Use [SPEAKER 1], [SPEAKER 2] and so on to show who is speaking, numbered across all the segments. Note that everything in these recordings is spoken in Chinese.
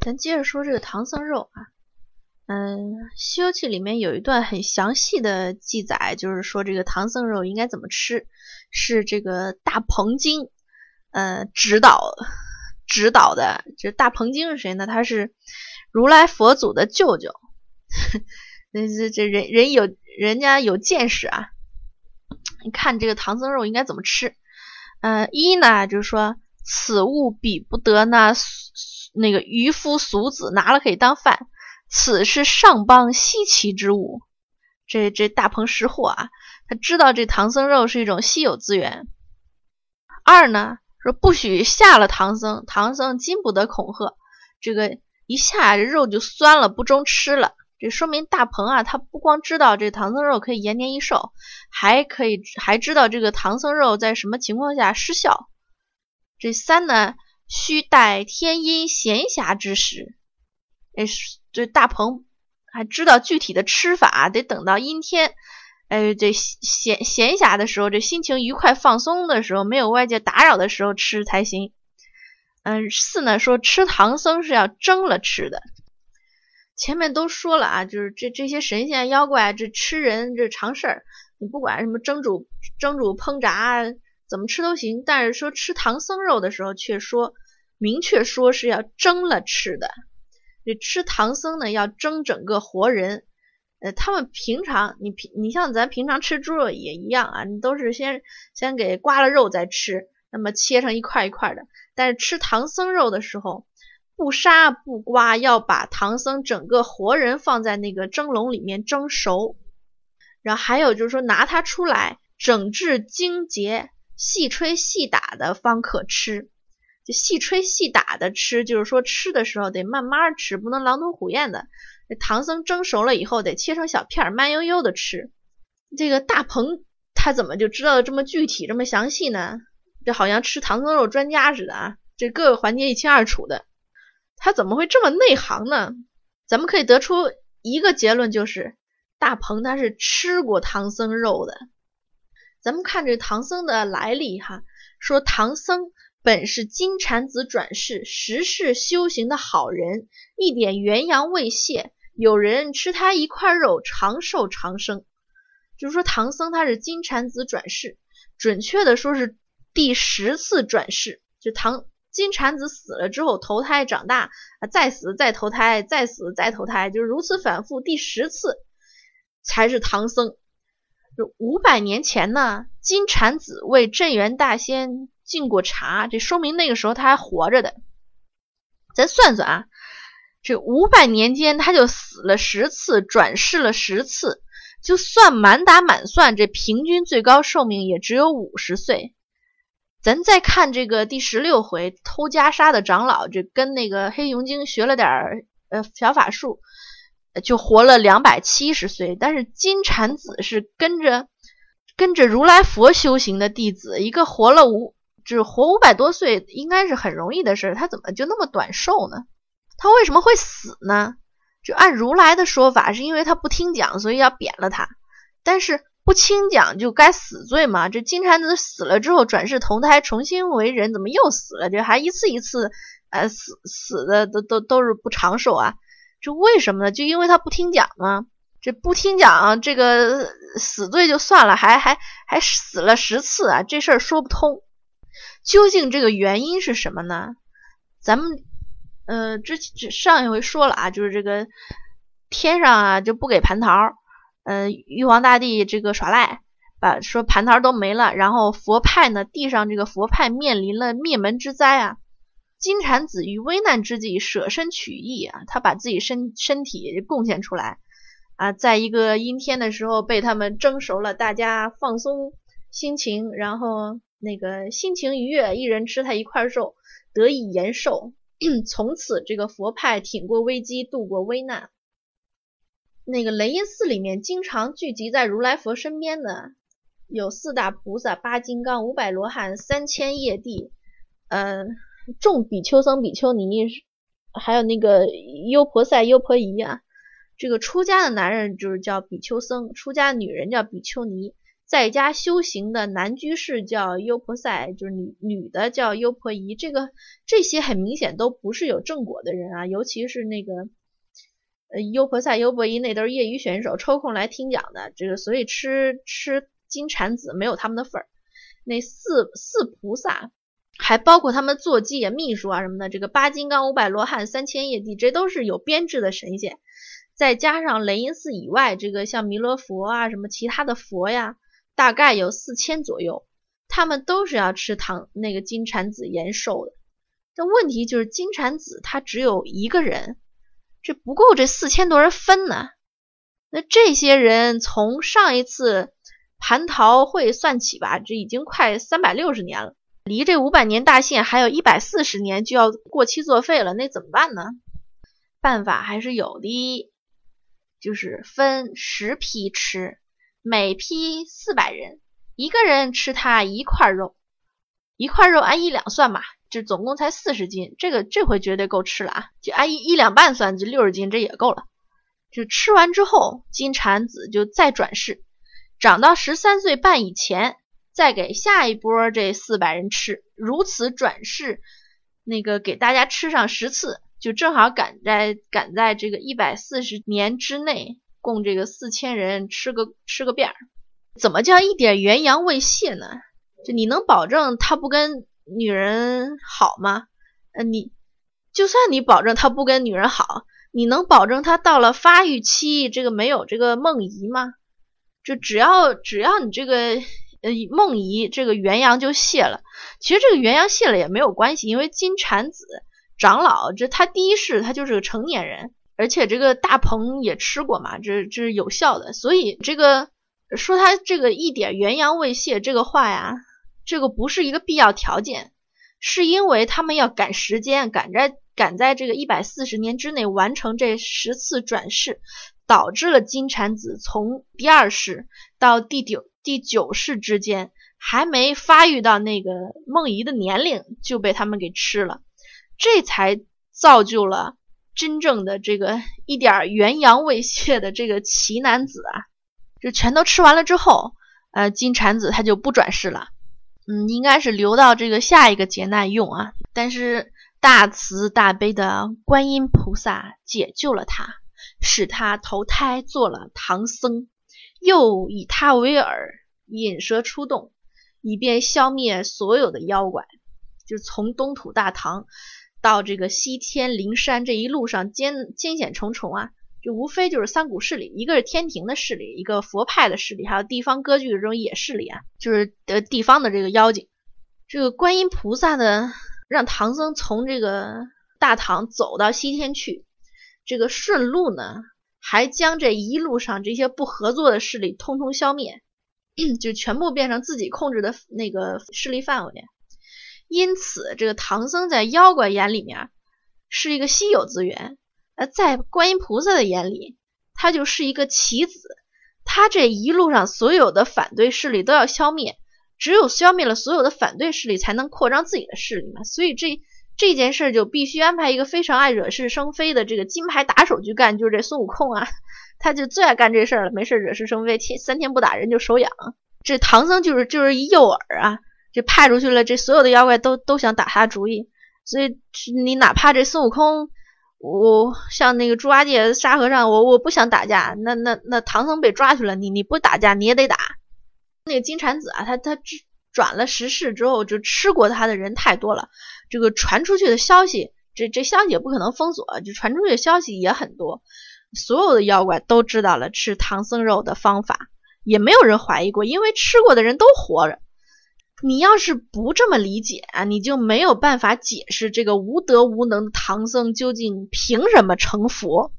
[SPEAKER 1] 咱接着说这个唐僧肉啊，嗯，《西游记》里面有一段很详细的记载，就是说这个唐僧肉应该怎么吃，是这个大鹏经，呃，指导指导的。这大鹏经是谁呢？他是如来佛祖的舅舅。那这这人人有人家有见识啊，你看这个唐僧肉应该怎么吃？呃，一呢就是说此物比不得那那个渔夫俗子拿了可以当饭，此是上邦稀奇之物。这这大鹏识货啊，他知道这唐僧肉是一种稀有资源。二呢说不许下了唐僧，唐僧禁不得恐吓，这个一下这肉就酸了，不中吃了。这说明大鹏啊，他不光知道这唐僧肉可以延年益寿，还可以还知道这个唐僧肉在什么情况下失效。这三呢，须待天阴闲暇之时。哎，这大鹏还知道具体的吃法，得等到阴天，哎，这闲闲暇的时候，这心情愉快放松的时候，没有外界打扰的时候吃才行。嗯，四呢说吃唐僧是要蒸了吃的。前面都说了啊，就是这这些神仙妖怪这吃人这常事儿，你不管什么蒸煮、蒸煮、烹炸，怎么吃都行。但是说吃唐僧肉的时候，却说明确说是要蒸了吃的。这吃唐僧呢，要蒸整个活人。呃，他们平常你平你像咱平常吃猪肉也一样啊，你都是先先给刮了肉再吃，那么切成一块一块的。但是吃唐僧肉的时候。不杀不刮，要把唐僧整个活人放在那个蒸笼里面蒸熟，然后还有就是说拿它出来整治精洁，细吹细打的方可吃。就细吹细打的吃，就是说吃的时候得慢慢吃，不能狼吞虎咽的。这唐僧蒸熟了以后得切成小片，慢悠悠的吃。这个大鹏他怎么就知道的这么具体这么详细呢？这好像吃唐僧肉专家似的啊，这各个环节一清二楚的。他怎么会这么内行呢？咱们可以得出一个结论，就是大鹏他是吃过唐僧肉的。咱们看这唐僧的来历哈，说唐僧本是金蝉子转世，十世修行的好人，一点元阳未泄，有人吃他一块肉，长寿长生。就是说唐僧他是金蝉子转世，准确的说是第十次转世，就唐。金蝉子死了之后投胎长大，再死再投胎，再死再投胎，就是如此反复，第十次才是唐僧。五百年前呢，金蝉子为镇元大仙敬过茶，这说明那个时候他还活着的。咱算算啊，这五百年间他就死了十次，转世了十次，就算满打满算，这平均最高寿命也只有五十岁。咱再看这个第十六回偷袈裟的长老，这跟那个黑熊精学了点儿呃小法术，就活了两百七十岁。但是金蝉子是跟着跟着如来佛修行的弟子，一个活了五，就是活五百多岁，应该是很容易的事。他怎么就那么短寿呢？他为什么会死呢？就按如来的说法，是因为他不听讲，所以要贬了他。但是。不听讲就该死罪嘛？这金蝉子死了之后转世投胎重新为人，怎么又死了？这还一次一次，呃，死死的都都都是不长寿啊！这为什么呢？就因为他不听讲吗？这不听讲，这个死罪就算了，还还还死了十次啊！这事儿说不通。究竟这个原因是什么呢？咱们呃之前上一回说了啊，就是这个天上啊就不给蟠桃。嗯，玉皇大帝这个耍赖，把说蟠桃都没了，然后佛派呢，地上这个佛派面临了灭门之灾啊。金蝉子于危难之际舍身取义啊，他把自己身身体贡献出来啊，在一个阴天的时候被他们蒸熟了，大家放松心情，然后那个心情愉悦，一人吃他一块肉，得以延寿。从此这个佛派挺过危机，度过危难。那个雷音寺里面经常聚集在如来佛身边的有四大菩萨、八金刚、五百罗汉、三千业帝，呃，众比丘僧、比丘尼，还有那个优婆塞、优婆夷啊。这个出家的男人就是叫比丘僧，出家女人叫比丘尼。在家修行的男居士叫优婆塞，就是女女的叫优婆夷。这个这些很明显都不是有正果的人啊，尤其是那个呃优婆塞、优婆夷那都是业余选手，抽空来听讲的。这个所以吃吃金蝉子没有他们的份儿。那四四菩萨。还包括他们坐骑啊、秘书啊什么的，这个八金刚、五百罗汉、三千业帝，这都是有编制的神仙。再加上雷音寺以外，这个像弥勒佛啊什么其他的佛呀，大概有四千左右，他们都是要吃糖那个金蝉子延寿的。这问题就是金蝉子他只有一个人，这不够这四千多人分呢。那这些人从上一次蟠桃会算起吧，这已经快三百六十年了。离这五百年大限还有一百四十年就要过期作废了，那怎么办呢？办法还是有的，就是分十批吃，每批四百人，一个人吃它一块肉，一块肉按一两算嘛，就总共才四十斤，这个这回绝对够吃了啊！就按一一两半算，就六十斤，这也够了。就吃完之后，金蝉子就再转世，长到十三岁半以前。再给下一波这四百人吃，如此转世，那个给大家吃上十次，就正好赶在赶在这个一百四十年之内，供这个四千人吃个吃个遍儿。怎么叫一点元阳未泄呢？就你能保证他不跟女人好吗？呃，你就算你保证他不跟女人好，你能保证他到了发育期这个没有这个梦遗吗？就只要只要你这个。呃，梦遗这个元阳就泄了。其实这个元阳泄了也没有关系，因为金蝉子长老这他第一世他就是个成年人，而且这个大鹏也吃过嘛，这这是有效的。所以这个说他这个一点元阳未泄这个话呀，这个不是一个必要条件，是因为他们要赶时间，赶在赶在这个一百四十年之内完成这十次转世，导致了金蝉子从第二世到第九。第九世之间还没发育到那个梦遗的年龄，就被他们给吃了，这才造就了真正的这个一点元阳未泄的这个奇男子啊！就全都吃完了之后，呃，金蝉子他就不转世了，嗯，应该是留到这个下一个劫难用啊。但是大慈大悲的观音菩萨解救了他，使他投胎做了唐僧。又以他为饵，引蛇出洞，以便消灭所有的妖怪。就从东土大唐到这个西天灵山这一路上艰艰险重重啊，就无非就是三股势力，一个是天庭的势力，一个佛派的势力，还有地方割据的这种野势力啊，就是呃地方的这个妖精。这个观音菩萨呢，让唐僧从这个大唐走到西天去，这个顺路呢。还将这一路上这些不合作的势力通通消灭，就全部变成自己控制的那个势力范围。因此，这个唐僧在妖怪眼里面是一个稀有资源，呃，在观音菩萨的眼里，他就是一个棋子。他这一路上所有的反对势力都要消灭，只有消灭了所有的反对势力，才能扩张自己的势力嘛。所以这。这件事就必须安排一个非常爱惹是生非的这个金牌打手去干，就是这孙悟空啊，他就最爱干这事儿了，没事惹是生非，天三天不打人就手痒。这唐僧就是就是一诱饵啊，这派出去了，这所有的妖怪都都想打他主意，所以你哪怕这孙悟空，我像那个猪八戒、沙和尚，我我不想打架，那那那唐僧被抓去了，你你不打架你也得打。那个金蝉子啊，他他转了十世之后，就吃过他的人太多了。这个传出去的消息，这这消息也不可能封锁，就传出去的消息也很多，所有的妖怪都知道了吃唐僧肉的方法，也没有人怀疑过，因为吃过的人都活着。你要是不这么理解啊，你就没有办法解释这个无德无能的唐僧究竟凭什么成佛，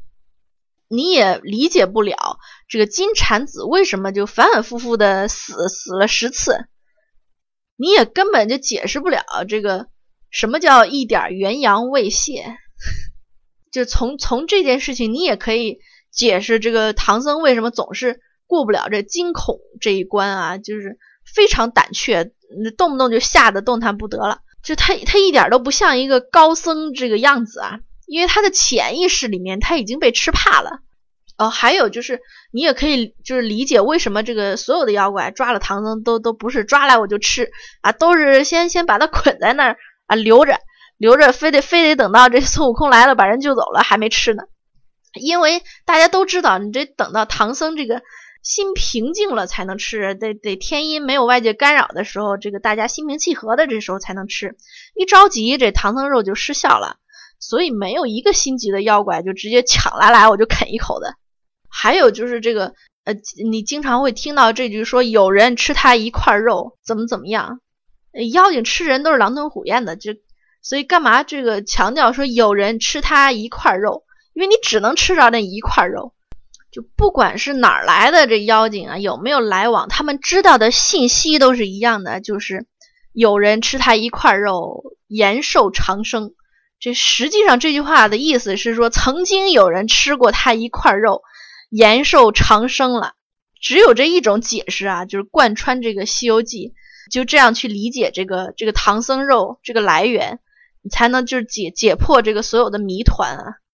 [SPEAKER 1] 你也理解不了这个金蝉子为什么就反反复复的死死了十次，你也根本就解释不了这个。什么叫一点元阳未泄？就从从这件事情，你也可以解释这个唐僧为什么总是过不了这惊恐这一关啊，就是非常胆怯，动不动就吓得动弹不得了。就他他一点都不像一个高僧这个样子啊，因为他的潜意识里面他已经被吃怕了。哦，还有就是你也可以就是理解为什么这个所有的妖怪抓了唐僧都都不是抓来我就吃啊，都是先先把他 捆在那儿啊留着留着，非得非得等到这孙悟空来了把人救走了还没吃呢。因为大家都知道，你这等到唐僧这个心平静了才能吃，得得天阴没有外界干扰的时候，这个大家心平气和的这时候才能吃。一着急，这唐僧肉就失效了。所以没有一个心急的妖怪就直接抢来来我就啃一口的。还有就是这个呃，你经常会听到这句说有人吃他一块肉怎么怎么样？妖精吃人都是狼吞虎咽的，就所以干嘛这个强调说有人吃他一块肉？因为你只能吃着那一块肉，就不管是哪儿来的这妖精啊，有没有来往，他们知道的信息都是一样的，就是有人吃他一块肉，延寿长生。这实际上这句话的意思是说，曾经有人吃过他一块肉，延寿长生了。只有这一种解释啊，就是贯穿这个《西游记》，就这样去理解这个这个唐僧肉这个来源，你才能就是解解破这个所有的谜团啊。